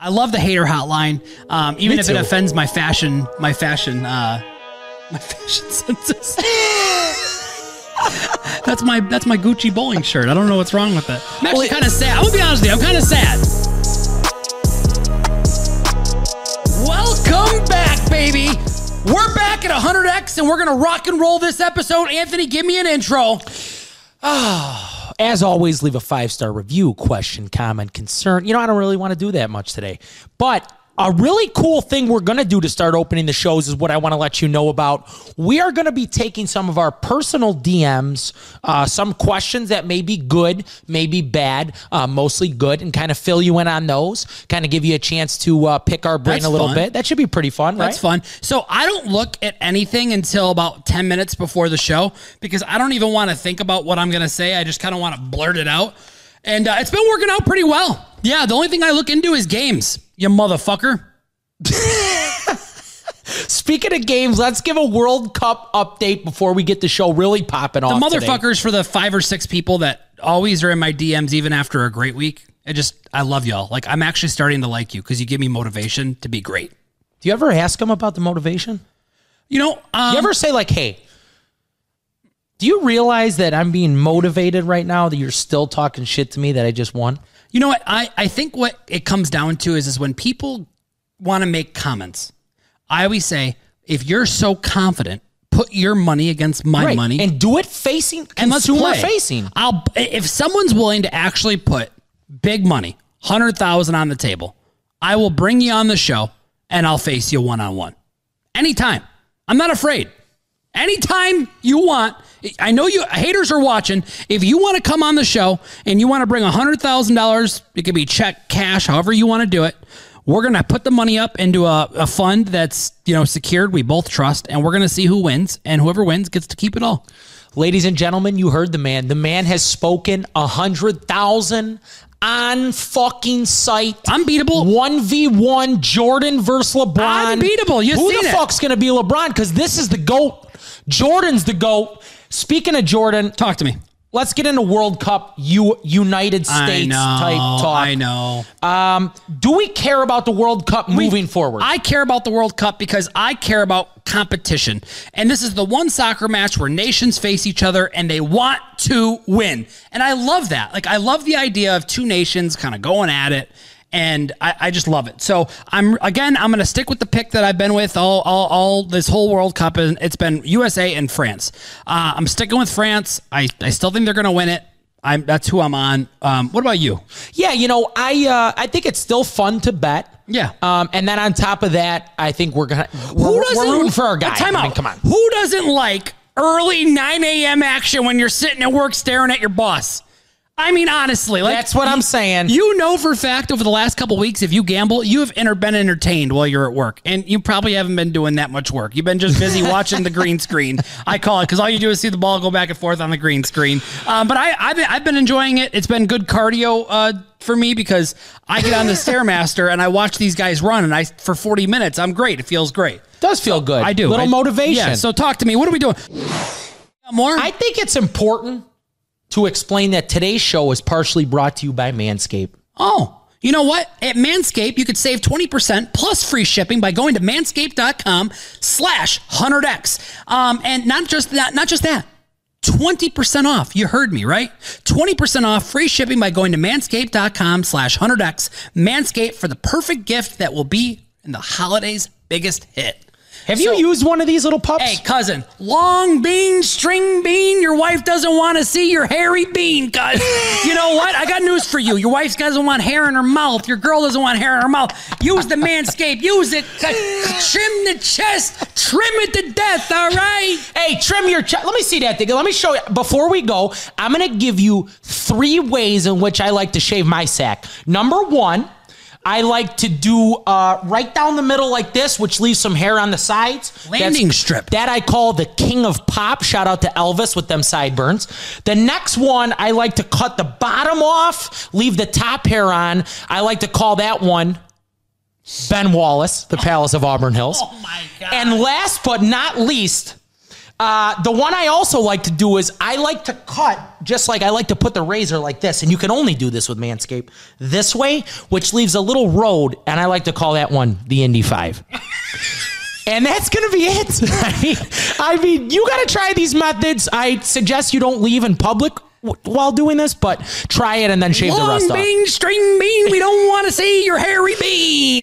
I love the hater hotline, um, even Me if it offends my fashion, my fashion, uh, my fashion senses. that's my that's my Gucci bowling shirt. I don't know what's wrong with it. I'm actually kind of sad. I'm gonna be honest with you. I'm kind of sad. Welcome back, baby. We're back at 100x, and we're gonna rock and roll this episode. Anthony, give me an intro. As always, leave a five star review, question, comment, concern. You know, I don't really want to do that much today. But a really cool thing we're going to do to start opening the shows is what I want to let you know about. We are going to be taking some of our personal DMs, uh, some questions that may be good, may be bad, uh, mostly good, and kind of fill you in on those, kind of give you a chance to uh, pick our brain That's a little fun. bit. That should be pretty fun, That's right? fun. So I don't look at anything until about 10 minutes before the show because I don't even want to think about what I'm going to say. I just kind of want to blurt it out. And uh, it's been working out pretty well. Yeah, the only thing I look into is games, you motherfucker. Speaking of games, let's give a World Cup update before we get the show really popping The off. today. motherfuckers for the five or six people that always are in my DMs even after a great week. I just, I love y'all. Like, I'm actually starting to like you because you give me motivation to be great. Do you ever ask them about the motivation? You know, um, You ever say like, "Hey, do you realize that I'm being motivated right now? That you're still talking shit to me that I just won?" You know what? I, I think what it comes down to is is when people want to make comments, I always say, if you're so confident, put your money against my money and do it facing and let's consumer play. facing. I'll if someone's willing to actually put big money, hundred thousand on the table, I will bring you on the show and I'll face you one on one. Anytime. I'm not afraid. Anytime you want, I know you haters are watching. If you want to come on the show and you want to bring hundred thousand dollars, it could be check, cash, however you want to do it. We're gonna put the money up into a, a fund that's you know secured. We both trust, and we're gonna see who wins, and whoever wins gets to keep it all. Ladies and gentlemen, you heard the man. The man has spoken a hundred thousand on fucking site. Unbeatable. One v one Jordan versus LeBron. Unbeatable. You Who the it. fuck's gonna be LeBron? Because this is the goat. Jordan's the goat. Speaking of Jordan, Talk to me. Let's get into World Cup U- United States type talk. I know. Um, do we care about the World Cup moving forward? I care about the World Cup because I care about competition. And this is the one soccer match where nations face each other and they want to win. And I love that. Like, I love the idea of two nations kind of going at it. And I, I just love it. So I'm again, I'm going to stick with the pick that I've been with all, all, all this whole World Cup, and it's been USA and France. Uh, I'm sticking with France. I, I still think they're going to win it. I'm that's who I'm on. Um, what about you? yeah, you know, I uh, I think it's still fun to bet. Yeah. Um, and then on top of that, I think we're gonna we're, Who we're rooting for our guy. Time I mean, come on. Who doesn't like early 9 a.m. action when you're sitting at work staring at your boss? I mean, honestly, like That's what I'm saying. You know for a fact over the last couple weeks, if you gamble, you have enter- been entertained while you're at work, and you probably haven't been doing that much work. You've been just busy watching the green screen. I call it because all you do is see the ball go back and forth on the green screen. Um, but I, I've, been- I've been enjoying it. It's been good cardio uh, for me because I get on the stairmaster and I watch these guys run, and I for 40 minutes, I'm great. It feels great. does feel good. I do. Little I- motivation. Yeah. So talk to me. What are we doing? More? I think it's important to explain that today's show is partially brought to you by Manscaped. oh, you know what? At Manscaped, you could save 20% plus free shipping by going to manscaped.com slash 100x. Um, and not just that, not just that. 20% off. You heard me, right? 20% off free shipping by going to manscaped.com slash 100x. Manscaped for the perfect gift that will be in the holidays' biggest hit. Have you used one of these little pups? Hey, cousin, long bean, string bean. Your wife doesn't want to see your hairy bean, cuz. You know what? I got news for you. Your wife doesn't want hair in her mouth. Your girl doesn't want hair in her mouth. Use the manscape. Use it. Trim the chest. Trim it to death, all right? Hey, trim your chest. Let me see that thing. Let me show you. Before we go, I'm to give you three ways in which I like to shave my sack. Number one, I like to do uh, right down the middle like this, which leaves some hair on the sides. Landing That's- strip. That I call the king of pop. Shout out to Elvis with them sideburns. The next one, I like to cut the bottom off, leave the top hair on. I like to call that one Ben Wallace, the Palace of Auburn Hills. Oh my God. And last but not least, Uh, the one I also like to do is I like to cut, just like I like to put the razor like this, and you can only do this with Manscaped this way, which leaves a little road, and I like to call that one the Indy 5. And that's to be it. I mean, I mean, you got to try these methods. I suggest you don't leave in public w- while doing this, but try it and then shave the Long rest off. bean, string bean. We don't want to see your hairy bean.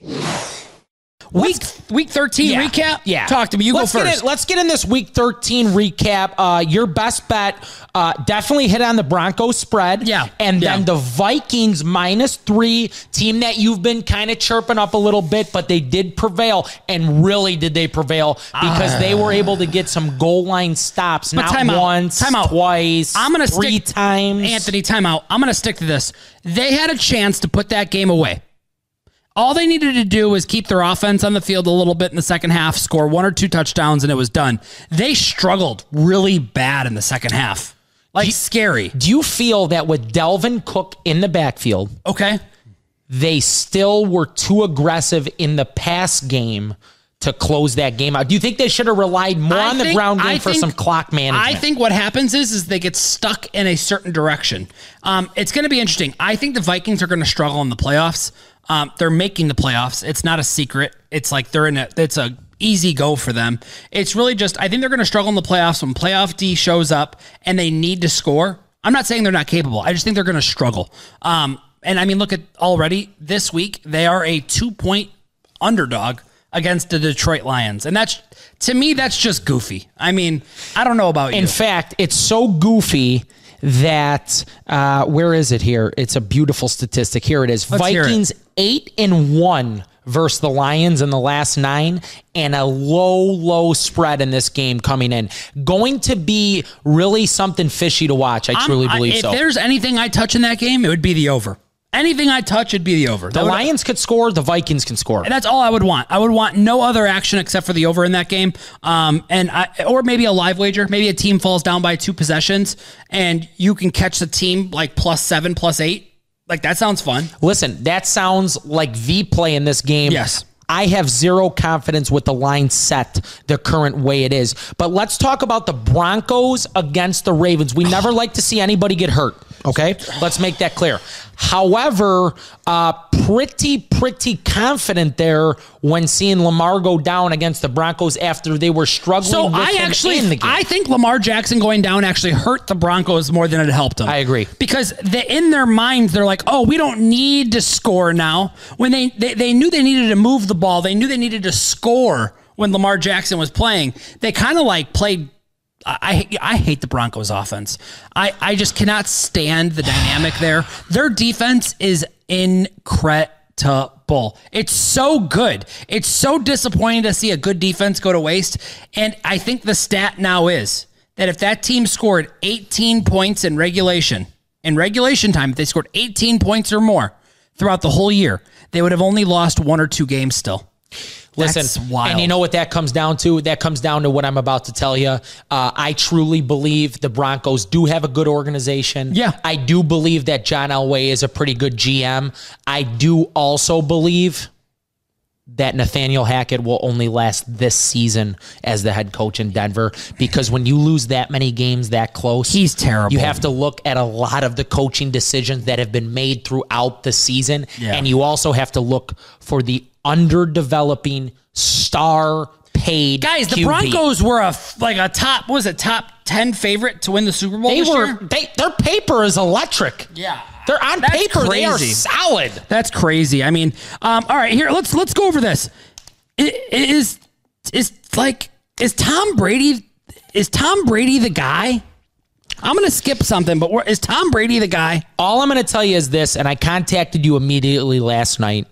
Week week thirteen Yeah. recap. Yeah. talk to me. You let's go first. in, let's get in this week 13 recap. Uh, your best bet, uh, definitely hit on the Broncos spread. Yeah. And Yeah. then the Vikings minus three, team that you've been kind of chirping up a little bit, but they did prevail. And really did they prevail because they were able to get some goal line stops, not time out. once, Time out. twice, I'm gonna three stick, times. Anthony, timeout. I'm gonna stick to this. They had a chance to put that game away. All they needed to do was keep their offense on the field a little bit in the second half, score one or two touchdowns, and it was done. They struggled really bad in the second half. Like scary. Do you feel that with Dalvin Cook in the backfield, Okay. they still were too aggressive in the pass game to close that game out. Do you think they should have relied more I on the ground game I for think- some clock management? I think what happens is is they get stuck in a certain direction. Um, it's going to be interesting. I think the Vikings are going to struggle in the playoffs. Um, they're making the playoffs. It's not a secret. It's like they're in a. It's a easy go for them. It's really just. I think they're going to struggle in the playoffs when playoff D shows up and they need to score. I'm not saying they're not capable. I just think they're going to struggle. Um, and I mean, look at already this week they are a two point underdog against the Detroit Lions, and that's to me that's just goofy. I mean, I don't know about you. In fact, it's so goofy that uh, where is it here? It's a beautiful statistic. Here it is. Let's hear it. Vikings eight and one versus the Lions in the last nine, and a low, low spread in this game coming in. Going to be really something fishy to watch. I I'm- truly I- believe if so. If there's anything I touch in that game, it would be the over. Anything I touch, it'd be the over. The would- Lions could score. The Vikings can score. and that's all I would want. I would want no other action except for the over in that game, um, and I, or maybe a live wager. Maybe a team falls down by two possessions, and you can catch the team like plus seven, plus eight. Like that sounds fun. Listen, that sounds like the play in this game. Yes. I have zero confidence with the line set the current way it is. But let's talk about the Broncos against the Ravens. We never like to see anybody get hurt. Okay, let's make that clear. However, uh, pretty, pretty confident there when seeing Lamar go down against the Broncos after they were struggling. So with I actually, in the game. I think Lamar Jackson going down actually hurt the Broncos more than it helped them. I agree. because they, in their minds they're like, oh, we don't need to score now. When they, they they knew they needed to move the ball, they knew they needed to score when Lamar Jackson was playing. They kind of like played. I, I hate the Broncos offense. I, I just cannot stand the dynamic there. Their defense is incredible. It's so good. It's so disappointing to see a good defense go to waste. And I think the stat now is that if that team scored 18 points in regulation, in regulation time, if they scored 18 points or more throughout the whole year, they would have only lost one or two games still. Listen, and you know what that comes down to? That comes down to what I'm about to tell you. Uh, I truly believe the Broncos do have a good organization. Yeah. I do believe that John Elway is a pretty good GM. I do also believe that Nathaniel Hackett will only last this season as the head coach in Denver because when you lose that many games that close, He's terrible. You have to look at a lot of the coaching decisions that have been made throughout the season, Yeah. and you also have to look for the underdeveloping star paid Guys, the QB. Broncos were a like a top what was a top 10 favorite to win the Super Bowl They this were year? they, their paper is electric. Yeah. They're on That's paper. They are solid. That's crazy. I mean, um, all right, here let's let's go over this. I- Is is like is Tom Brady is Tom Brady the guy? I'm gonna skip something, but is Tom Brady the guy? All I'm going to tell you is this, and I contacted you immediately last night.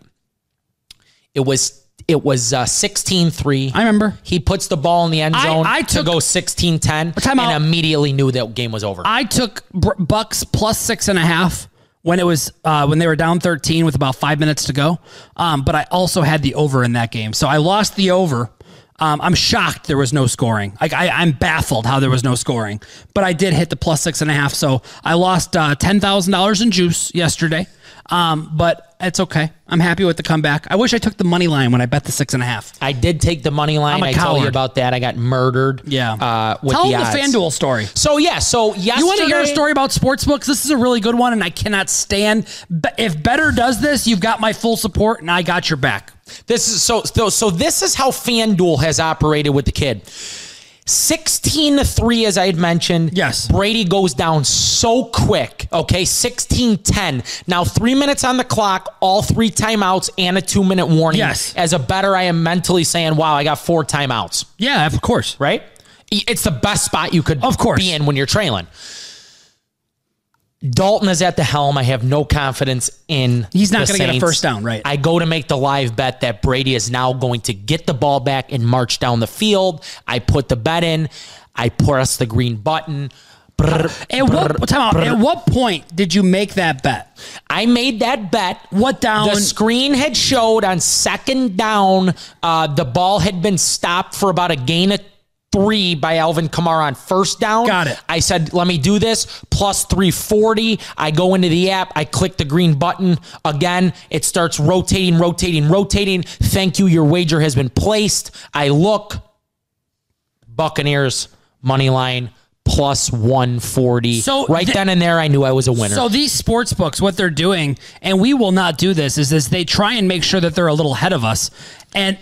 It was it was uh, 16-3. I remember. He puts the ball in the end zone I to took- go 16-10 and Time out. immediately knew that game was over. I took Bucks plus six and a half when it was uh, when they were down 13 with about five minutes to go. Um, but I also had the over in that game, so I lost the over. Um, I'm shocked there was no scoring. Like I, I'm baffled how there was no scoring. But I did hit the plus six and a half, so I lost uh, ten thousand dollars in juice yesterday. Um, but It's okay. I'm happy with the comeback. I wish I took the money line when I bet the six and a half. I did take the money line. I'm a I told you coward. about that. I got murdered. Yeah. Uh, with Tell the them the. FanDuel story. So yeah. So yesterday, You want to hear a story about sports books? This is a really good one, and I cannot stand. If Better does this, you've got my full support, and I got your back. This is so so so this is how FanDuel has operated with the kid. 16 to 3 as I had mentioned. Yes. Brady goes down so quick. Okay, 16-10. Now 3 minutes on the clock, all 3 timeouts and a 2-minute warning. Yes. As a better I am mentally saying, "Wow, I got 4 timeouts." Yeah, of course. Right? It's the best spot you could Of course. be in when you're trailing. Dalton is at the helm. I have no confidence in. He's not gonna get a first down, right. I go to make the live bet that Brady is now going to get the ball back and march down the field. I put the bet in. I press the green button. Brr, At what time out, At what point did you make that bet? I made that bet. What down? The screen had showed on second down. Uh, the ball had been stopped for about a gain of three by Alvin Kamara on first down. Got it. I said, let me do this. Plus 340. I go into the app. I click the green button. Again, it starts rotating, rotating, rotating. Thank you. Your wager has been placed. I look. Buccaneers, money line. Plus 140. So right th- then and there, I knew I was a winner. So these sports books, what they're doing, and we will not do this, is this they try and make sure that they're a little ahead of us. And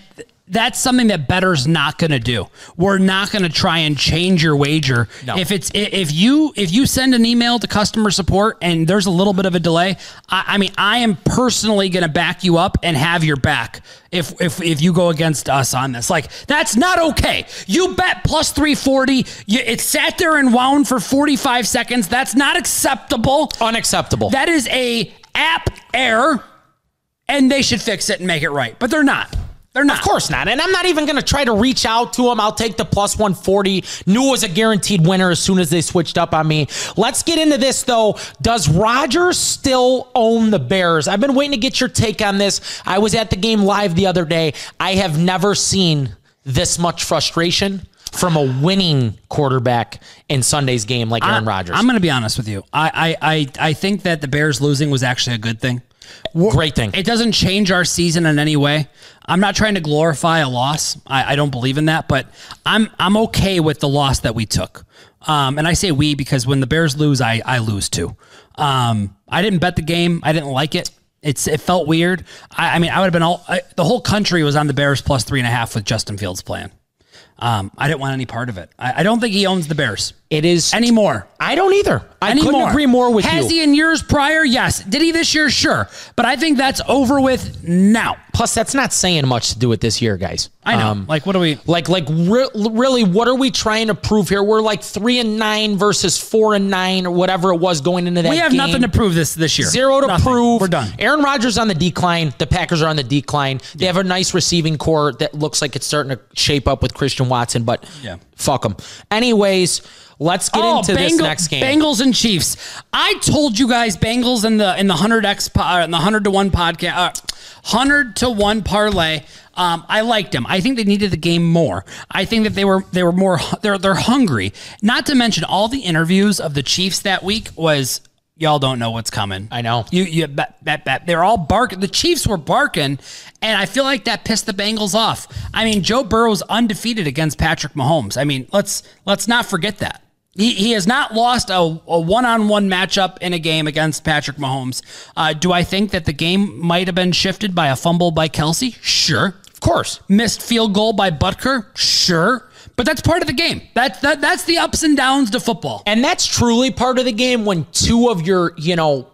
that's something that better's not going to do. We're not going to try and change your wager. No. If it's if you if you send an email to customer support and there's a little bit of a delay, I, I mean I am personally going to back you up and have your back if if if you go against us on this. Like that's not okay. You bet plus three forty. You, it sat there and wound for forty five seconds. That's not acceptable. Unacceptable. That is a app error, and they should fix it and make it right. But they're not. They're not. Of course not. And I'm not even going to try to reach out to him. I'll take the plus 140. Knew it was a guaranteed winner as soon as they switched up on me. Let's get into this, though. Does Rodgers still own the Bears? I've been waiting to get your take on this. I was at the game live the other day. I have never seen this much frustration from a winning quarterback in Sunday's game like Aaron Rodgers. I'm going to be honest with you. I, I, I, I think that the Bears losing was actually a good thing. Great thing. It doesn't change our season in any way. I'm not trying to glorify a loss. I, I don't believe in that, but I'm I'm okay with the loss that we took. Um, and I say we because when the Bears lose, I I lose too. Um, I didn't bet the game. I didn't like it. It's it felt weird. I, I mean, I would have been all. I, the whole country was on the Bears plus three and a half with Justin Fields playing. Um, I didn't want any part of it. I, I don't think he owns the Bears it is. anymore. I don't either. I Anymore. couldn't agree more with Has you. he in years prior? Yes. Did he this year? Sure. But I think that's over with now. Plus, that's not saying much to do with this year, guys. I know. Um, like, what are we? Like, like, re- really, what are we trying to prove here? We're like three and nine versus four and nine, or whatever it was going into that. We have game. nothing to prove this this year. Zero to Nothing. prove. We're done. Aaron Rodgers on the decline. The Packers are on the decline. They have a nice receiving corps that looks like it's starting to shape up with Christian Watson, but Yeah. fuck them. Anyways, let's get into this next game. Oh, Bengals and Chiefs. I told you guys Bengals in the in the hundred x po- uh, in the hundred to one podcast, uh, hundred to one parlay. Um, I liked them. I think they needed the game more. I think that they were they were more they're they're hungry. Not to mention all the interviews of the Chiefs that week was y'all don't know what's coming. I know. You you bet, bet, bet. They're all barking. The Chiefs were barking, and I feel like that pissed the Bengals off. I mean, Joe Burrow's undefeated against Patrick Mahomes. I mean, let's let's not forget that. He, he has not lost a, a one-on-one matchup in a game against Patrick Mahomes. Uh, do I think that the game might have been shifted by a fumble by Kelce? Sure. of course. Missed field goal by Butker? Sure. But that's part of the game. That, that that's the ups and downs to football. And that's truly part of the game when two of your, you know,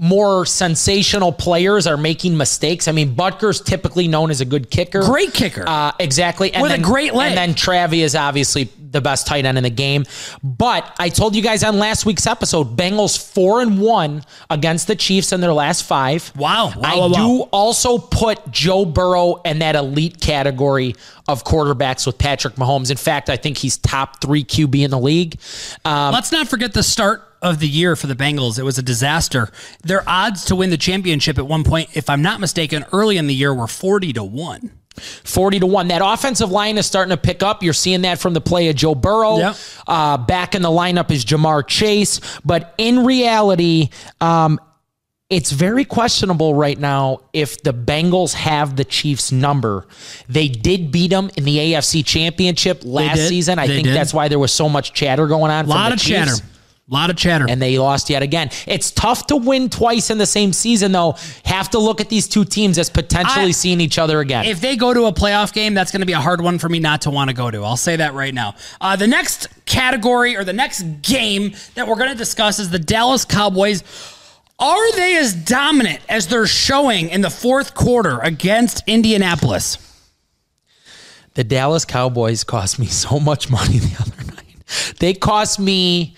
more sensational players are making mistakes. I mean, Butker's typically known as a good kicker. Great kicker. Uh, exactly. And With a then, great leg. And then Travi is obviously the best tight end in the game. But I told you guys on last week's episode, Bengals four and one against the Chiefs in their last five. Wow. Wow, I wow, wow. do also put Joe Burrow in that elite category of quarterbacks with Patrick Mahomes. In fact, I think he's top three QB in the league. Um, Let's not forget the start of the year for the Bengals. It was a disaster. Their odds to win the championship at one point, if I'm not mistaken, early in the year were 40 to 1. 40 to 1. That offensive line is starting to pick up. You're seeing that from the play of Joe Burrow. Yep. Uh, back in the lineup is Ja'Marr Chase. But in reality, um, it's very questionable right now if the Bengals have the Chiefs number. They did beat them in the AFC Championship last season. I They think did. that's why there was so much chatter going on. A lot of Chiefs. chatter. A lot of chatter. And they lost yet again. It's tough to win twice in the same season, though. Have to look at these two teams as potentially I- seeing each other again. if they go to a playoff game, that's going to be a hard one for me not to want to go to. I'll say that right now. Uh, the next category or the next game that we're going to discuss is the Dallas Cowboys. Are they as dominant as they're showing in the fourth quarter against Indianapolis? the Dallas Cowboys cost me so much money the other night. They cost me,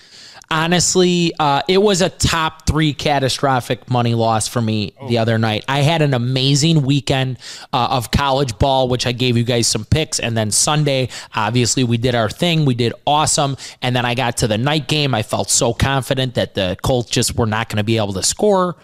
honestly, uh, it was a top three catastrophic money loss for me the other night. I had an amazing weekend uh, of college ball, which I gave you guys some picks. And then Sunday, obviously, we did our thing. We did awesome. And then I got to the night game. I felt so confident that the Colts just were not going to be able to score.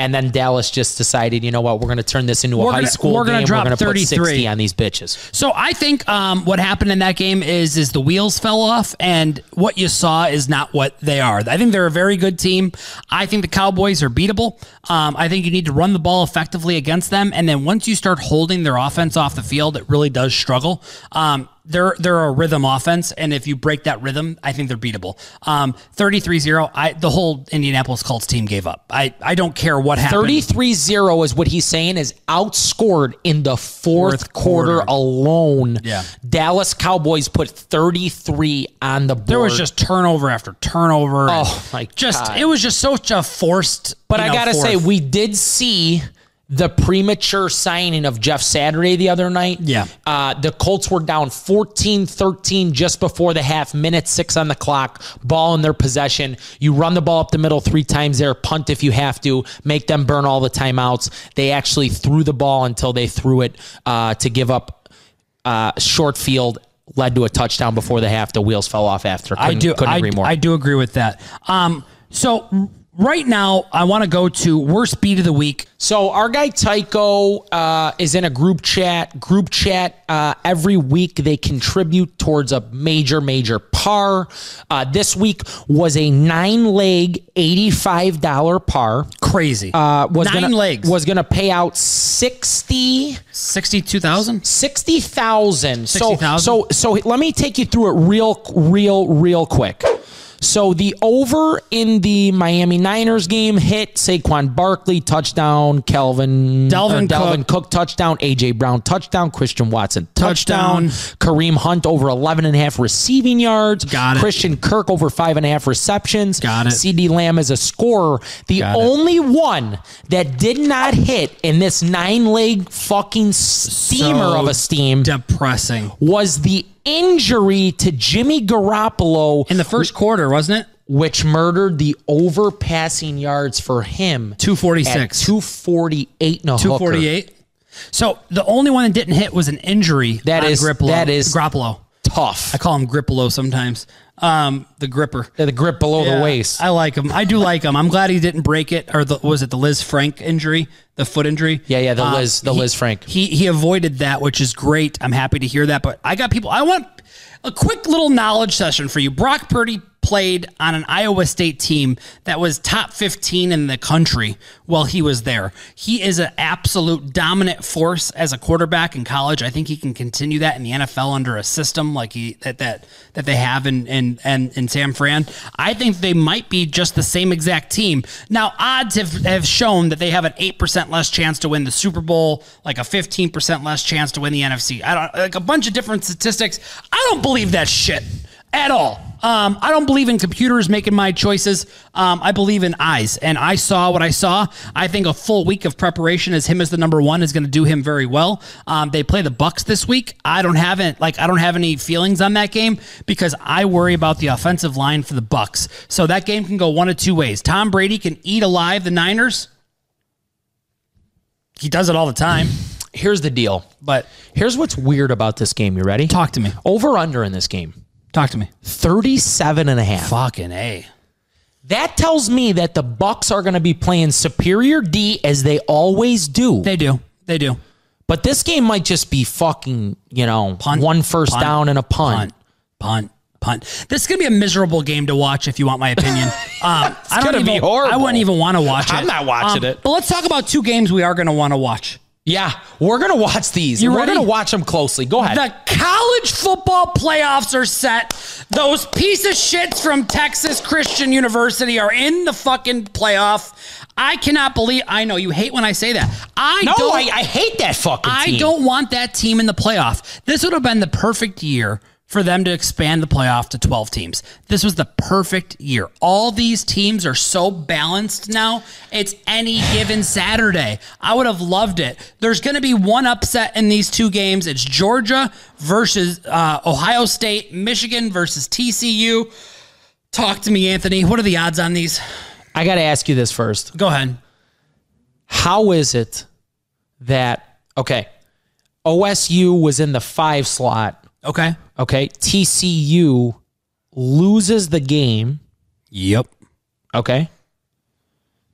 And then Dallas just decided, you know what, we're going to turn this into a We're high gonna- school we're gonna game. drop we're going to put 33. 60 on these bitches. So I think um, what happened in that game is is the wheels fell off, and what you saw is not what they are. I think they're a very good team. I think the Cowboys are beatable. Um, I think you need to run the ball effectively against them, and then once you start holding their offense off the field, it really does struggle. Um, they're they're a rhythm offense, and if you break that rhythm, I think they're beatable. Um, 33-0, I the whole Indianapolis Colts team gave up. I, I don't care what happened. 33-0 is what he's saying is outscored in the fourth, Fourth quarter, quarter. alone. Yeah. Dallas Cowboys put 33 on the board. There was just turnover after turnover. Oh, my Just God. it was just such a forced. But I got to say, we did see the premature signing of Jeff Saturday the other night. Yeah. Uh, the Colts were down 14 13 just before the half, minute six on the clock, ball in their possession. You run the ball up the middle three times there, punt if you have to, make them burn all the timeouts. They actually threw the ball until they threw it uh, to give up uh, short field. Led to a touchdown before the half. The wheels fell off after. Couldn't, I do. couldn't I, agree more. I do agree with that. Um, so right now, I want to go to worst beat of the week. So our guy Tycho uh, is in a group chat. Group chat uh, every week they contribute towards a major, major par. Uh, this week was a nine leg, eighty five dollar par. Crazy. Uh, was Nine gonna, legs. was going to pay out 60 sixty-two thousand. 60,000. So 60,000? so so let me take you through it real real real quick. So the over in the Miami Niners game hit Saquon Barkley touchdown, Kelvin Dalvin Dalvin Cook. Cook. touchdown, AJ Brown touchdown, Christian Watson touchdown, Touchdown. Kareem Hunt over 11 and a half receiving yards, Got it. Christian Kirk over five and a half receptions, Got it. CeeDee Lamb as a scorer. The Got it. only one that did not hit in this nine leg fucking steamer So of a steam Depressing. was the injury to Jimmy Garoppolo, In the first quarter, wasn't it? which murdered the overpassing yards for him. Two at forty-six. 248 and a Two hooker. forty-eight. So the only one that didn't hit was an injury. That is- Grippolo. that is- Garoppolo. Tough. I call him Grippolo sometimes. Um, the gripper. the grip below the waist. I like him. I do like him. I'm glad he didn't break it, or the, was it the Lisfranc injury, the foot injury? Yeah, yeah, the Um, Liz- the he- Lisfranc. He he avoided that, which is great. I'm happy to hear that. But I got people. I want a quick little knowledge session for you. Brock Purdy played on an Iowa State team that was top 15 in the country while he was there. He is an absolute dominant force as a quarterback in college. I think he can continue that in the NFL under a system like he that that that they have in in in, in San Fran. I think they might be just the same exact team. Now odds have, have shown that they have an 8% less chance to win the Super Bowl, like a 15% less chance to win the NFC. I don't like a bunch of different statistics. I don't believe that shit at all. Um, I don't believe in computers making my choices. Um, I believe in eyes, and I saw what I saw. I think a full week of preparation as him as the number one is going to do him very well. Um, they play the Bucks this week. I don't have it like I don't have any feelings on that game because I worry about the offensive line for the Bucks. So that game can go one of two ways. Tom Brady can eat alive the Niners. He does it all the time, Here's the deal. but Here's what's weird about this game. You ready? talk to me. Over under in this game. Talk to me. 37 and a half. Fucking a. That tells me that the Bucks are going to be playing superior D as they always do. They do. They do. But this game might just be fucking, you know, Punt. one first Punt. down and a punt. Punt. Punt. punt. This is gonna be a miserable game to watch. If you want my opinion, um, I don't gonna even. be horrible. I wouldn't even want to watch it. I'm not watching Um, it. But let's talk about two games we are gonna want to watch. Yeah, we're gonna watch these. You we're ready? gonna watch them closely. Go ahead. The college football playoffs are set. Those piece of shits from Texas Christian University are in the fucking playoff. I cannot believe. I know you hate when I say that. I no, don't. I, I hate that fucking team. I team. don't want that team in the playoff. This would have been the perfect year for them to expand the playoff to 12 teams. This was the perfect year. All these teams are so balanced now. It's any given Saturday. I would have loved it. There's going to be one upset in these two games. It's Georgia versus uh, Ohio State, Michigan versus TCU. Talk to me, Anthony. What are the odds on these? I got to ask you this first. Go ahead. How is it that okay, OSU was in the five slot? Okay. Okay, TCU loses the game. Yep. Okay.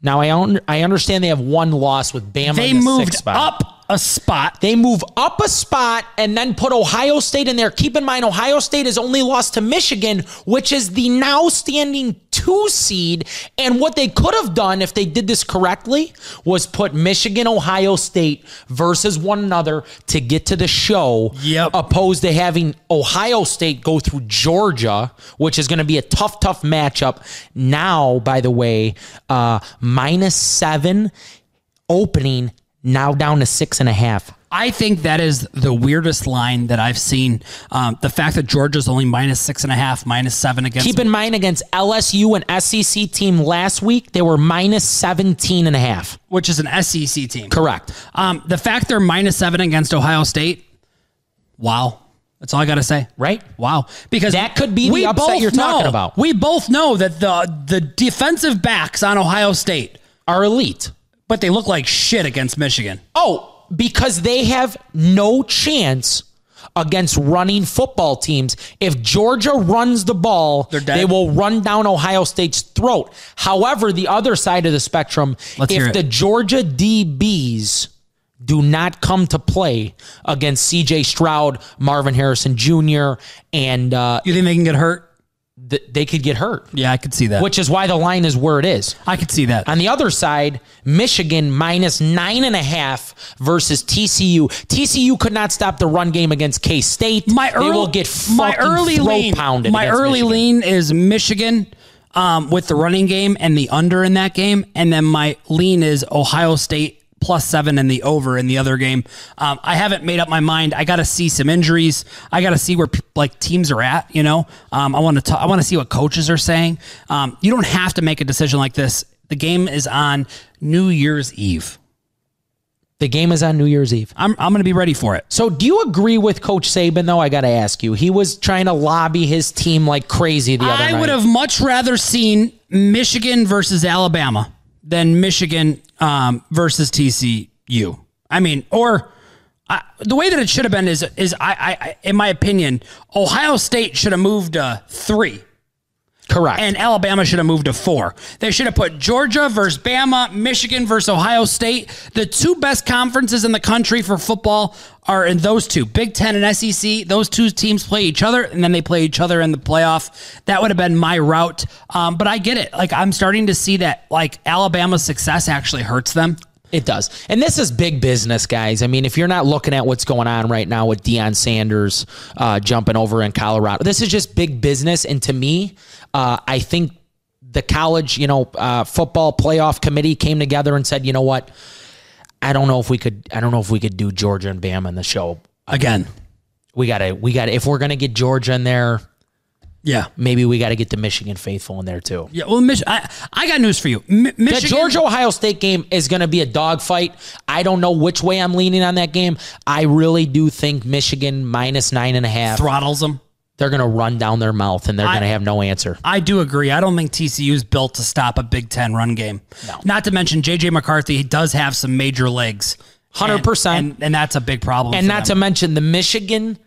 Now I un- I understand they have one loss with Bama. They moved up a spot. They move up a spot and then put Ohio State in there. Keep in mind, Ohio State has only lost to Michigan, which is the now standing two seed. And what they could have done if they did this correctly was put Michigan, Ohio State versus one another to get to the show. Yep. Opposed to having Ohio State go through Georgia, which is going to be a tough, tough matchup. Now, by the way, uh, minus seven opening now down to six and a half. I think that is the weirdest line that I've seen. Um, the fact that Georgia's only minus six and a half, minus seven against. Keep in mind against LSU and SEC team last week, they were minus 17 and a half. which is an SEC team. Correct. Um, the fact they're minus seven against Ohio State. Wow, that's all I got to say. Right? Wow, because That could be the upset both you're talking know- about. We both know that the the defensive backs on Ohio State, Are elite. But they look like shit against Michigan. Oh, because they have no chance against running football teams. If Georgia runs the ball, they will run down Ohio State's throat. However, the other side of the spectrum, Let's if the Georgia DBs do not come to play against CJ Stroud, Marvin Harrison Jr., and uh, You think they can get hurt? Th- they could get hurt, Yeah, I could see that. which is why the line is where it is. I could see that. On the other side, Michigan minus nine and a half versus TCU. TCU could not stop the run game against K State. my they early, will get my early lean. pounded. My early Michigan. lean is Michigan um, with the running game and the under in that game, and then my lean is Ohio State plus seven and the over in the other game. Um, I haven't made up my mind. I got to see some injuries. I got to see where like teams are at. You know, um, I want to. I want to see what coaches are saying. Um, you don't have to make a decision like this. The game is on New Year's Eve. The game is on New Year's Eve. I'm I'm going to be ready for it. So, do you agree with Coach Saban? Though I got to ask you, he was trying to lobby his team like crazy the other I night. would have much rather seen Michigan versus Alabama than Michigan um, versus TCU. I mean, or I, the way that it should have been is is I, I, in my opinion, Ohio State should have moved to three. Correct. And Alabama should have moved to four. They should have put Georgia versus Bama, Michigan versus Ohio State. The two best conferences in the country for football are in those two Big Ten and SEC. Those two teams play each other, and then they play each other in the playoff. That would have been my route. Um, but I get it. Like, I'm starting to see that, like, Alabama's success actually hurts them. It does. And this is big business, guys. I mean, if you're not looking at what's going on right now with Deion Sanders uh, jumping over in Colorado, this is just big business. And to me, uh, I think the college, you know, uh, football playoff committee came together and said, you know what? I don't know if we could. I don't know if we could do Georgia and Bama in the show. Again. We gotta. We gotta. If we're gonna get Georgia in there, Yeah. maybe we gotta get the Michigan faithful in there too. Yeah. Well, Mich- I, I got news for you. Mi- The Georgia Ohio State game is going to be a dogfight. I don't know which way I'm leaning on that game. I really do think Michigan minus nine and a half. throttles them. They're going to run down their mouth and they're going to have no answer. I do agree. I don't think TCU is built to stop a Big Ten run game. No. Not to mention JJ McCarthy does have some major legs. 100%. And, and, and that's a big problem. And not to mention the Michigan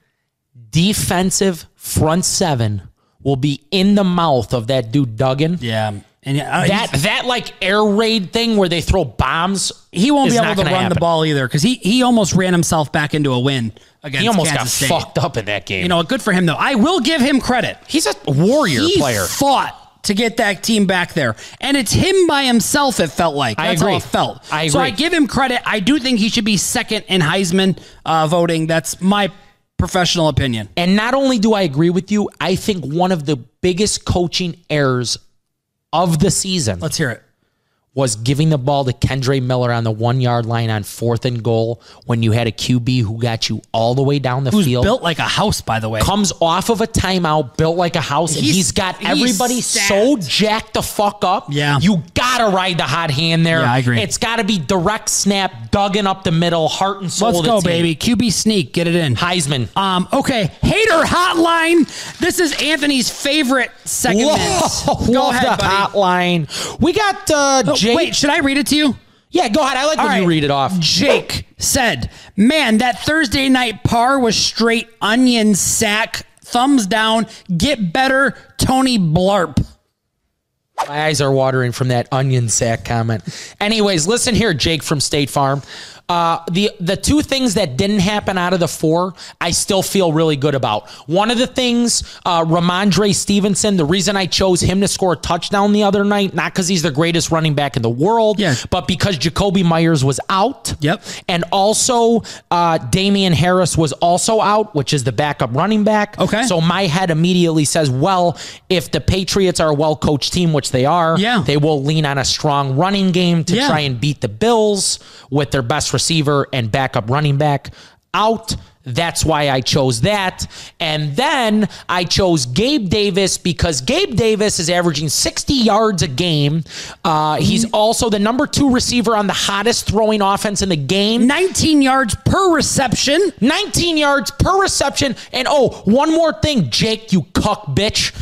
defensive front seven will be in the mouth of that dude Duggan. Yeah. And uh, That that like air raid thing where they throw bombs. he won't be able to run the ball either because he he almost ran himself back into a win against He almost Kansas got State. fucked up in that game. You know, good for him though. I will give him credit. he's a warrior he player. fought to get that team back there, and it's him by himself. It felt like I that's agree. how it felt. I agree. So I give him credit. I do think he should be second in Heisman uh, voting. That's my professional opinion. And not only do I agree with you, I think one of the biggest coaching errors of the season Let's hear it. Was giving the ball to Kendre Miller on the one yard line on fourth and goal when you had a QB who got you all the way down the Who's field. built like a house, by the way. comes off of a timeout, built like a house, and He's- he's got everybody stacked. so jacked the fuck up. Yeah. You gotta ride the hot hand there. Yeah, I agree. It's gotta be direct snap, Duggan up the middle, heart and soul. Let's go, baby. QB sneak, get it in. Heisman. Um, okay, hater hotline. This is Anthony's favorite segment. Whoa, Go ahead, buddy. hotline. We got uh, Jake. Wait, should I read it to you? yeah, go ahead. I like when All you read it off. Jake said, "Man, that Thursday night par was straight onion sack. Thumbs down. Get better, Tony Blarp." My eyes are watering from that onion sack comment. Anyways, listen here, Jake from State Farm. Uh, the the two things that didn't happen out of the four, I still feel really good about. One of the things, uh, Rhamondre Stevenson. The reason I chose him to score a touchdown the other night, not because he's the greatest running back in the world, Yeah. but because Jakobi Meyers was out. Yep. And also, uh, Damien Harris was also out, which is the backup running back. Okay. So my head immediately says, well, if the Patriots are a well coached team, which they are, Yeah. they will lean on a strong running game to Yeah. try and beat the Bills with their best receiver and backup running back out. That's why I chose that. And then I chose Gabe Davis because Gabe Davis is averaging 60 yards a game. Uh, he's Mm-hmm. also the number two receiver on the hottest throwing offense in the game. 19 yards per reception. 19 yards per reception. And oh, one more thing, Jake, you cuck bitch.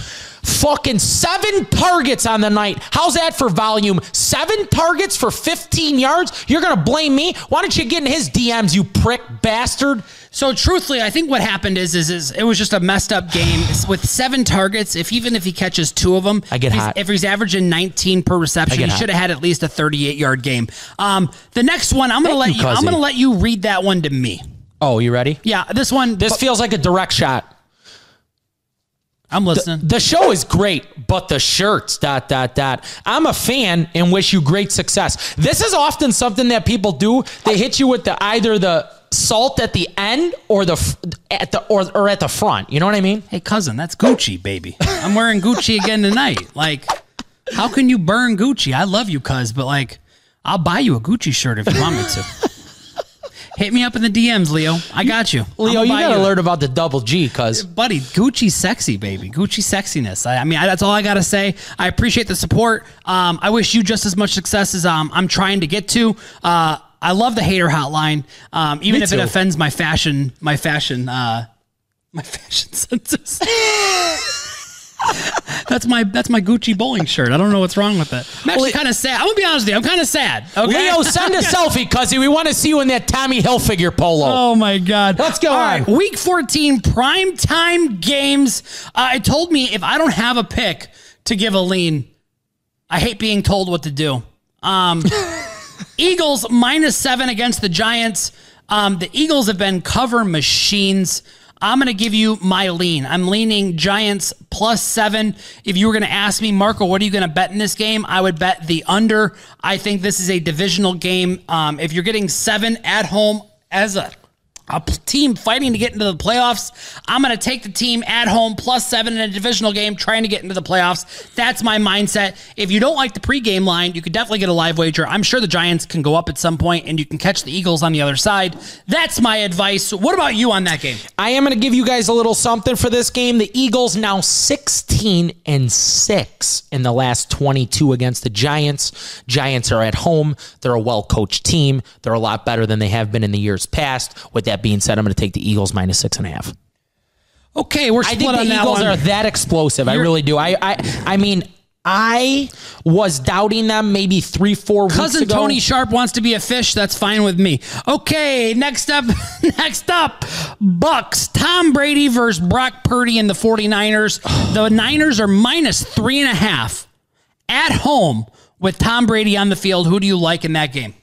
Fucking seven targets on the night. How's that for volume? Seven targets for 15 yards? You're going to blame me? Why don't you get in his DMs, you prick bastard? So truthfully, I think what happened is, is, is it was just a messed up game with seven targets. If even if he catches two of them, I get if he's, hot. If he's averaging 19 per reception, he should have had at least a 38 yard game. Um, the next one, I'm gonna Thank let you, you. I'm gonna let you read that one to me. Oh, you ready? Yeah, this one. This feels like a direct shot. I'm listening. The show is great, but the shirts, dot, dot, dot. I'm a fan and wish you great success. This is often something that people do. They hit you with the either the salt at the end or the at the or, or at the front. You know what I mean? hey, cousin, that's Gucci, baby. I'm wearing Gucci again tonight. Like, how can you burn Gucci? I love you, cuz, but like, I'll buy you a Gucci shirt if you want me to. Hit me up in the DMs, Leo. I got you. Leo, you gotta learn about the double G, cuz. buddy, Gucci's sexy, baby. Gucci sexiness. I, I mean, I, that's all I gotta say. I appreciate the support. Um, I wish you just as much success as um, I'm trying to get to. Uh, I love the hater hotline, um, even Me if it offends my fashion, my fashion, uh, my fashion senses. that's my that's my Gucci bowling shirt. I don't know what's wrong with it. I'm actually kind of sad. I'm gonna be honest with you. I'm kind of sad. Okay? Leo, send a selfie, cuzzy. We want to see you in that Tommy Hilfiger polo. Oh my God. Let's go All on. right, week 14 prime time games. Uh, it told me if I don't have a pick to give a lean, I hate being told what to do. Um, Eagles minus seven against the Giants. Um, the Eagles have been cover machines. I'm going to give you my lean. I'm leaning Giants plus seven. If you were going to ask me, Marco, what are you going to bet in this game? I would bet the under. I think this is a divisional game. Um, if you're getting seven at home as a a team fighting to get into the playoffs. I'm going to take the team at home plus seven in a divisional game, trying to get into the playoffs. That's my mindset. If you don't like the pregame line, you could definitely get a live wager. I'm sure the Giants can go up at some point, and you can catch the Eagles on the other side. That's my advice. What about you on that game? I am going to give you guys a little something for this game. The Eagles now 16 and 6 in the last 22 against the Giants. Giants are at home. They're a well coached team. They're a lot better than they have been in the years past. With that being said, I'm going to take the Eagles minus six and a half. Okay, we're I think the that Eagles are that explosive. I You're- really do. I, I, I mean, I was doubting them maybe three, four weeks Cousin ago. Tony Sharp wants to be a fish. That's fine with me. Okay, next up, next up, Bucks. Tom Brady versus Brock Purdy and the 49ers. The Niners are minus three and a half at home with Tom Brady on the field. Who do you like in that game?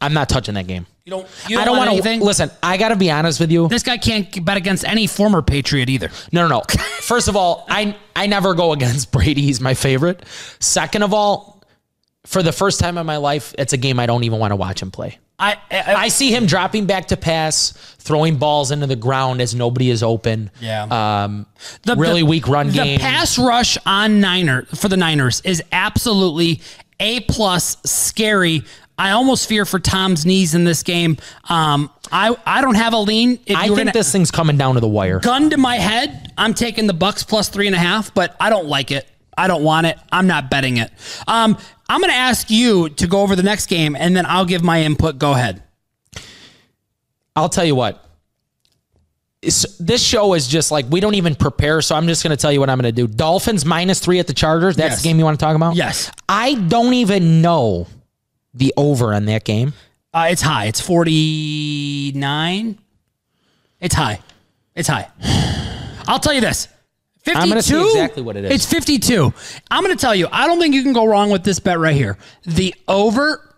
I'm not touching that game. You don't. You don't I don't want want to anything. listen. I got to be honest with you. This guy can't bet against any former Patriot either. No, no, no. First of all, I I never go against Brady. He's my favorite. Second of all, for the first time in my life, it's a game I don't even want to watch him play. I, I, I see him dropping back to pass, throwing balls into the ground as nobody is open. Yeah. Um, the really weak run the game. pass rush on Niner for the Niners is absolutely a plus scary. I almost fear for Tom's knees in this game. Um, I I don't have a lean. If I think gonna- this thing's coming down to the wire. gun to my head, I'm taking the Bucks plus three and a half, but I don't like it. I don't want it. I'm not betting it. Um, I'm going to ask you to go over the next game, and then I'll give my input. Go ahead. I'll tell you what. This show is just like we don't even prepare, so I'm just going to tell you what I'm going to do. Dolphins minus three at the Chargers. That's Yes. the game you want to talk about. Yes. I don't even know the over on that game. Uh, it's high. It's 49. It's high. It's high. I'll tell you this. 52. I'm gonna say exactly what it is. It's 52. I'm going to tell you, I don't think you can go wrong with this bet right here. The over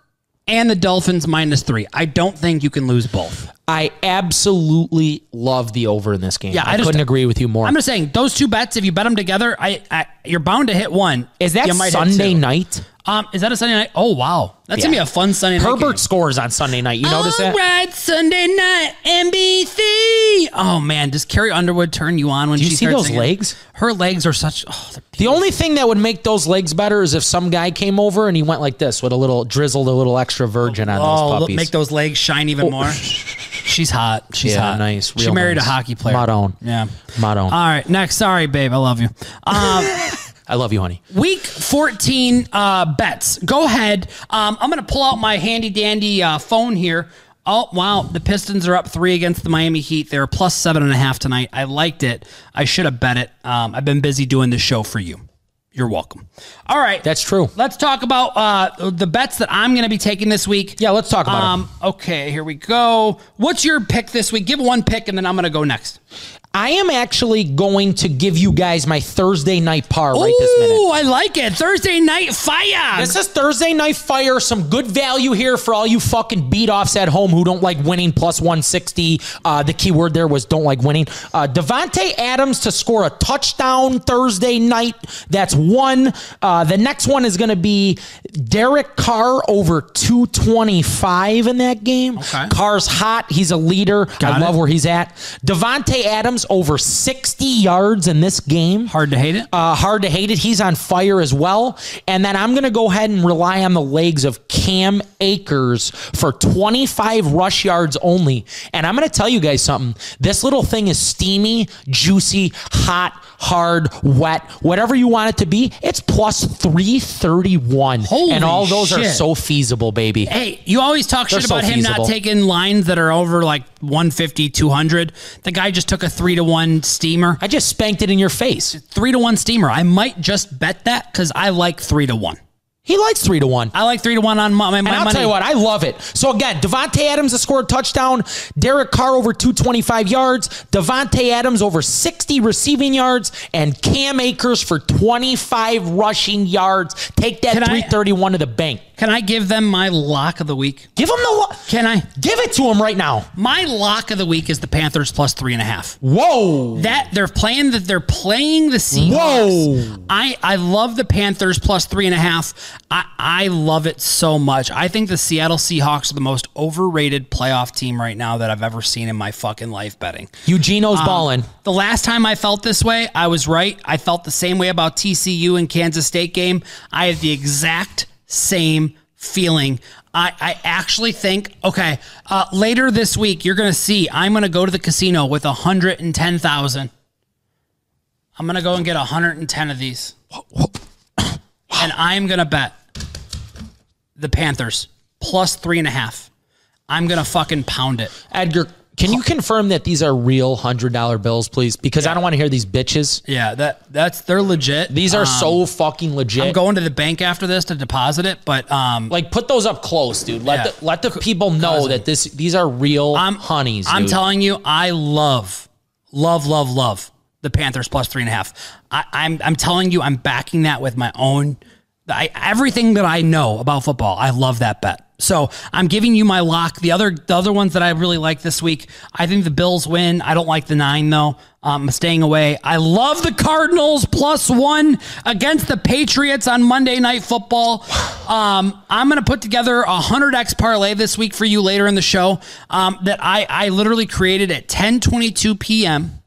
and the Dolphins minus three. I don't think you can lose both. I absolutely love the over in this game. Yeah, I, I just- couldn't agree with you more. I'm just saying those two bets. If you bet them together, I, I you're bound to hit one. is that Sunday night? Um, is that a Sunday night? Oh wow, that's gonna be a fun Sunday night. Herbert scores on Sunday night. You notice that? All right, Sunday night, NBC. Oh man, does Carrie Underwood turn you on when Do you she see those singing? legs? Her legs are such. Oh, The only thing that would make those legs better is if some guy came over and he went like this with a little drizzled a little extra virgin on Oh, those look, puppies. make those legs shine even more. She's hot. She's Yeah, hot. nice. She married nice. a hockey player. Madon. Yeah. Madon. All right. Next. Sorry, babe. I love you. Um, I love you, honey. week 14 uh, bets. Go ahead. Um, I'm going to pull out my handy dandy uh, phone here. Oh, wow. The Pistons are up three against the Miami Heat. They're plus seven and a half tonight. I liked it. I should have bet it. Um, I've been busy doing this show for you. You're welcome. All right. That's true. Let's talk about uh, the bets that I'm going to be taking this week. Yeah, let's talk about Um, okay, here we go. What's your pick this week? Give one pick, and then I'm going to go next. I am actually going to give you guys my Thursday night par right this minute. Ooh, I like it. Thursday night fire. This is Thursday night fire. Some good value here for all you fucking beat offs at home who don't like winning plus 160. Uh, the key word there was don't like winning. Uh, Davante Adams to score a touchdown Thursday night. That's one. Uh, the next one is going to be Derek Carr over 225 in that game. Okay. Carr's hot. He's a leader. I Got love it. where he's at. Davante Adams over 60 yards in this game. Hard to hate it. Uh, hard to hate it. He's on fire as well. And then I'm going to go ahead and rely on the legs of Cam Akers for 25 rush yards only. And I'm going to tell you guys something. This little thing is steamy, juicy, hot, hard, wet, whatever you want it to be. It's plus 331. Holy and all those are so feasible, baby. Hey, you always talk They're shit so about him not taking lines that are over like 150, 200. The guy just took a three to one steamer. I just spanked it in your face. Three to one steamer. I might just bet that because I like three to one. He likes three to one. I like three to one on my, my, And I'll money. tell you what, I love it. So again, Davante Adams has scored a touchdown. Derek Carr over 225 yards. Davante Adams over 60 receiving yards. And Cam Akers for 25 rushing yards. Take that Can I- 331 to the bank. Can I give them my lock of the week? Give them the lo- Can I? give it to them right now. My lock of the week is the Panthers plus three and a half. Whoa. That they're playing that they're playing the Seahawks. Whoa. I I love the Panthers plus three and a half. I I love it so much. I think the Seattle Seahawks are the most overrated playoff team right now that I've ever seen in my fucking life betting. Eugenio's Um, balling. The last time I felt this way, I was right. I felt the same way about TCU and Kansas State game. I have the exact same feeling. I, I actually think, okay, uh, later this week, you're going to see I'm going to go to the casino with 110,000. I'm going to go and get 110 of these. And I'm going to bet the Panthers plus three and a half. I'm going to fucking pound it. Edgar, can you confirm that these are real $100 bills, please? Because I don't want to hear these bitches. Yeah, that that's they're legit. These are Um, so fucking legit. I'm going to the bank after this to deposit it, but um, Like put those up close, dude. Let Yeah. the let the people know that this these are real I'm honeys. I'm telling you, I love, love, love, love the Panthers plus three and a half. I, I'm I'm telling you, I'm backing that with my own. I, everything that I know about football, I love that bet. So I'm giving you my lock. The other the other ones that I really like this week, I think the Bills win. I don't like the nine though. Um, I'm staying away. I love the Cardinals plus one against the Patriots on Monday Night Football. Um, I'm going to put together a hundred x parlay this week for you later in the show. Um, that I I literally created at 10:22 p.m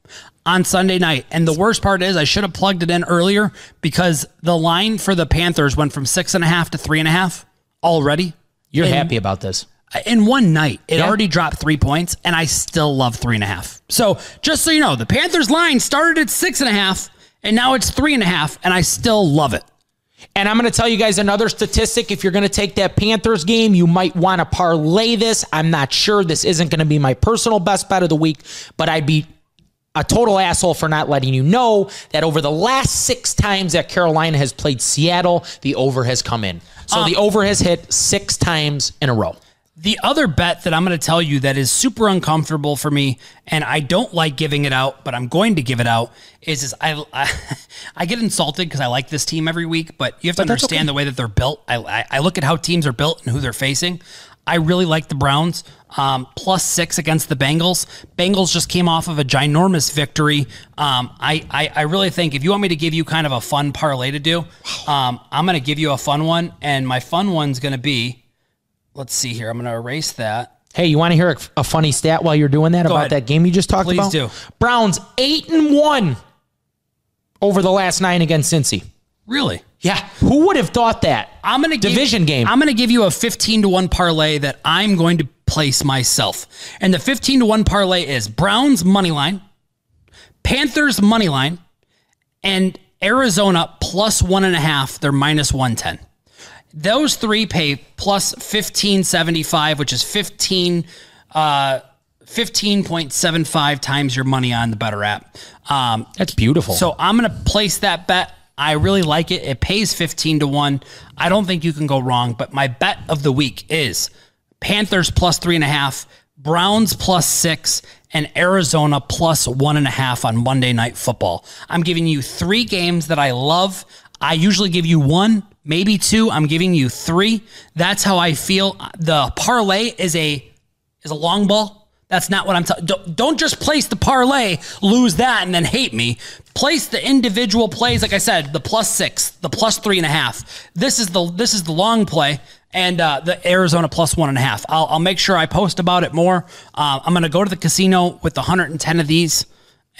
on Sunday night. And the worst part is I should have plugged it in earlier because the line for the Panthers went from six and a half to three and a half already. You're in, happy about this. In one night, it Yeah. already dropped three points, and I still love three and a half. So just so you know, the Panthers line started at six and a half, and now it's three and a half, and I still love it. And I'm going to tell you guys another statistic. If you're going to take that Panthers game, you might want to parlay this. I'm not sure. This isn't going to be my personal best bet of the week, but I'd be a total asshole for not letting you know that over the last six times that Carolina has played Seattle, the over has come in. So uh, the over has hit six times in a row. The other bet that I'm going to tell you that is super uncomfortable for me, and I don't like giving it out, but I'm going to give it out, is, is I, I I get insulted because I like this team every week, but you have to But understand okay. the way that they're built. I, I I look at how teams are built and who they're facing. I really like the Browns um, plus six against the Bengals. Bengals just came off of a ginormous victory. Um, I, I I really think if you want me to give you kind of a fun parlay to do, um, I'm going to give you a fun one, and my fun one's going to be. Let's see here. I'm going to erase that. Hey, you want to hear a, a funny stat while you're doing that about ahead. that game you just talked Please about? do. Browns eight and one over the last nine against Cincy. Really? Yeah, who would have thought that? I'm gonna give, Division game. I'm gonna give you a 15 to one parlay that I'm going to place myself, and the 15 to one parlay is Browns money line, Panthers money line, and Arizona plus one and a half. They're minus 110. Those three pay plus 1575, which is 15. Uh, 15.75 times your money on the Betr app. Um, That's beautiful. so I'm going to place that bet. I really like it. It pays 15 to 1. I don't think you can go wrong, but my bet of the week is Panthers plus three and a half, Browns plus six, and Arizona plus one and a half on Monday Night Football. I'm giving you three games that I love. I usually give you one, maybe two. I'm giving you three. That's how I feel. The parlay is a is a long ball. That's not what I'm talking. Don't, don't just place the parlay, lose that, and then hate me. Place the individual plays. Like I said, the plus six, the plus three and a half. This is the this is the long play, and uh, the Arizona plus one and a half. I'll, I'll make sure I post about it more. Uh, I'm going to go to the casino with 110 of these.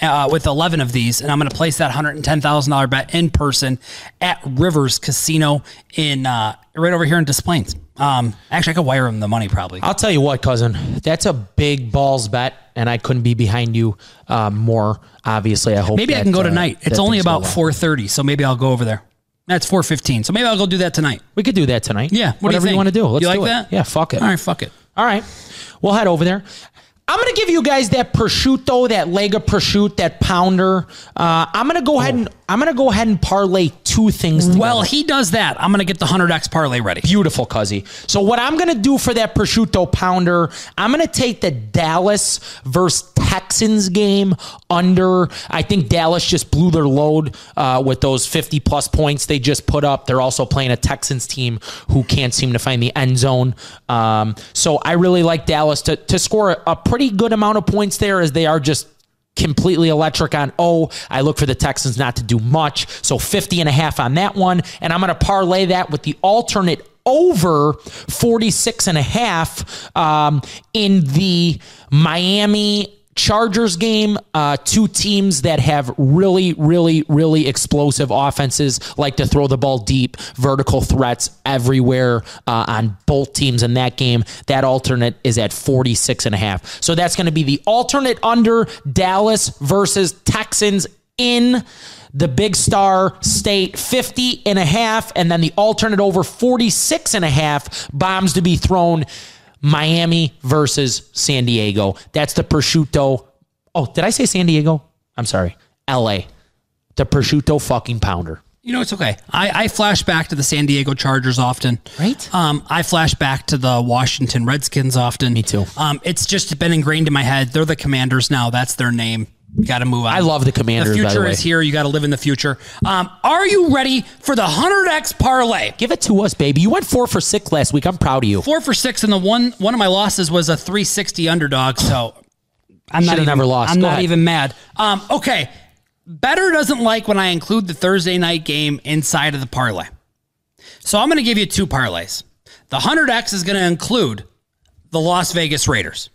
Uh, with 11 of these, and I'm going to place that $110,000 bet in person at Rivers Casino in uh, right over here in Des Plaines. Um, actually, I could wire him the money probably. I'll tell you what, cousin, that's a big balls bet, and I couldn't be behind you um, more. Obviously, I hope Maybe I can go uh, tonight. It's only about well. four thirty, so maybe I'll go over there. That's four fifteen, so maybe I'll go do that tonight. We could do that tonight. Yeah, what do you whatever think? want to do. Let's You like do it. that? Yeah, fuck it. All right, fuck it. All right. We'll head over there. I'm going to give you guys that prosciutto, that leg of prosciutto, that pounder. Uh, I'm going to go ahead and I'm going to go ahead and parlay two things. Together. Well, he does that. I'm gonna get the hundred x parlay ready. Beautiful, Cuzzy. So what I'm going to do for that prosciutto pounder, I'm going to take the Dallas versus Texans game under. I think Dallas just blew their load uh, with those 50 plus points they just put up. They're also playing a Texans team who can't seem to find the end zone. Um, so I really like Dallas to, to score a, a pretty good amount of points there as they are just completely electric on O. I look for the Texans not to do much. So 50 and a half on that one. And I'm going to parlay that with the alternate over 46 and a half um, in the Miami Chargers game, uh, two teams that have really, really, really explosive offenses, like to throw the ball deep, vertical threats everywhere uh, on both teams in that game. That alternate is at 46 and a half. So that's going to be the alternate under Dallas versus Texans in the big star state 50 and a half and then the alternate over 46 and a half bombs to be thrown Miami versus San Diego. That's the prosciutto. Oh, did I say San Diego? I'm sorry. LA. The prosciutto fucking pounder. You know, it's okay. I, I flash back to the San Diego Chargers often. Right. Um, I flash back to the Washington Redskins often. Me too. Um, it's just been ingrained in my head. They're the Commanders now. That's their name. Got to move on. I love the Commanders. the the future way. is here. You got to live in the future. Um, are you ready for the 100x parlay? Give it to us, baby. You went four for six last week. I'm proud of you. Four for six, and the one one of my losses was a 360 underdog. So I'm not even, never lost. I'm Go not ahead. even mad. Um, okay, Betr doesn't like when I include the Thursday night game inside of the parlay. So I'm going to give you two parlays. The 100x is going to include the Las Vegas Raiders.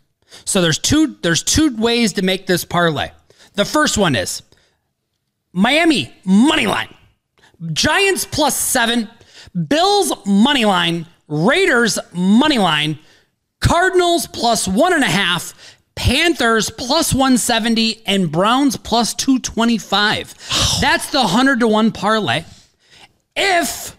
So there's two there's two ways to make this parlay. The first one is Miami money line. Giants plus seven, Bills money line, Raiders money line, Cardinals plus one and a half, Panthers plus 170, and Browns plus 225. That's the 100 to 1 parlay. If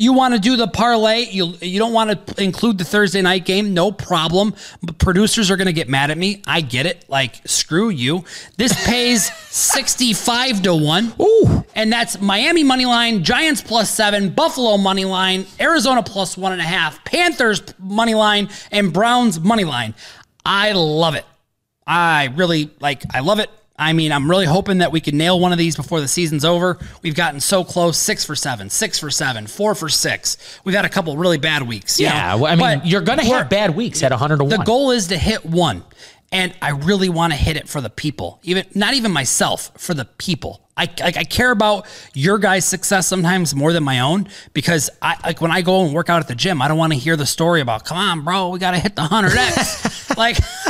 you want to do the parlay, you you don't want to include the Thursday night game, no problem. But producers are going to get mad at me. I get it. Like screw you. This pays 65 to 1. Ooh. And that's Miami money line, Giants plus seven, Buffalo money line, Arizona plus one and a half, Panthers money line, and Browns money line. I love it. I really like. I love it. I mean, I'm really hoping that we can nail one of these before the season's over. We've gotten so close six for seven, six for seven, four for six. We've had a couple really bad weeks. Yeah, well, I mean, but you're going to have bad weeks at 100 to 1. the goal is to hit one. And I really want to hit it for the people, even not even myself, for the people. I, I, I care about your guys' success sometimes more than my own because I like when I go and work out at the gym, I don't want to hear the story about, come on, bro, we got to hit the 100X. like,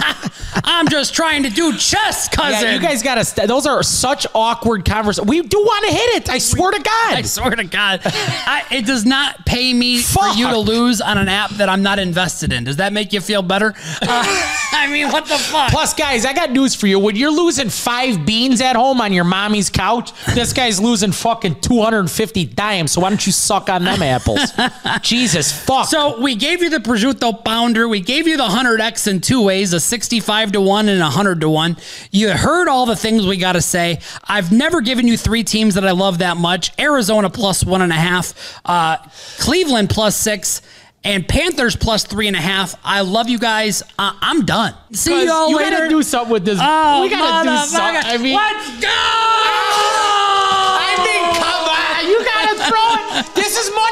I'm just trying to do chess, cousin. yeah, you guys got to. St- those are such awkward conversations. We do want to hit it. I swear to God. I swear to God, I, it does not pay me Fuck. for you to lose on an app that I'm not invested in. Does that make you feel better? Uh, I mean, what the fuck? Plus, guys, I got news for you. When you're losing five beans at home on your mommy's couch, this guy's losing fucking 250 dimes. So why don't you suck on them apples? Jesus fuck. So we gave you the prosciutto pounder. We gave you the 100x in two ways, a 65 to 1 and a 100 to 1. You heard all the things we got to say. I've never given you three teams that I love that much. Arizona plus one and a half, uh, Cleveland plus six, and Panthers plus three and a half. I love you guys. Uh, I'm done. See y'all you later. gotta do something with this. Oh, we gotta do something. I mean, let's go!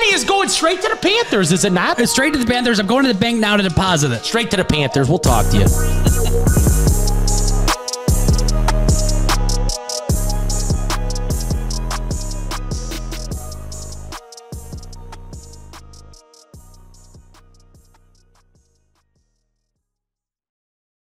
Money is going straight to the Panthers, is it not? It's Straight to the Panthers. I'm going to the bank now to deposit it. Straight to the Panthers. We'll talk to you.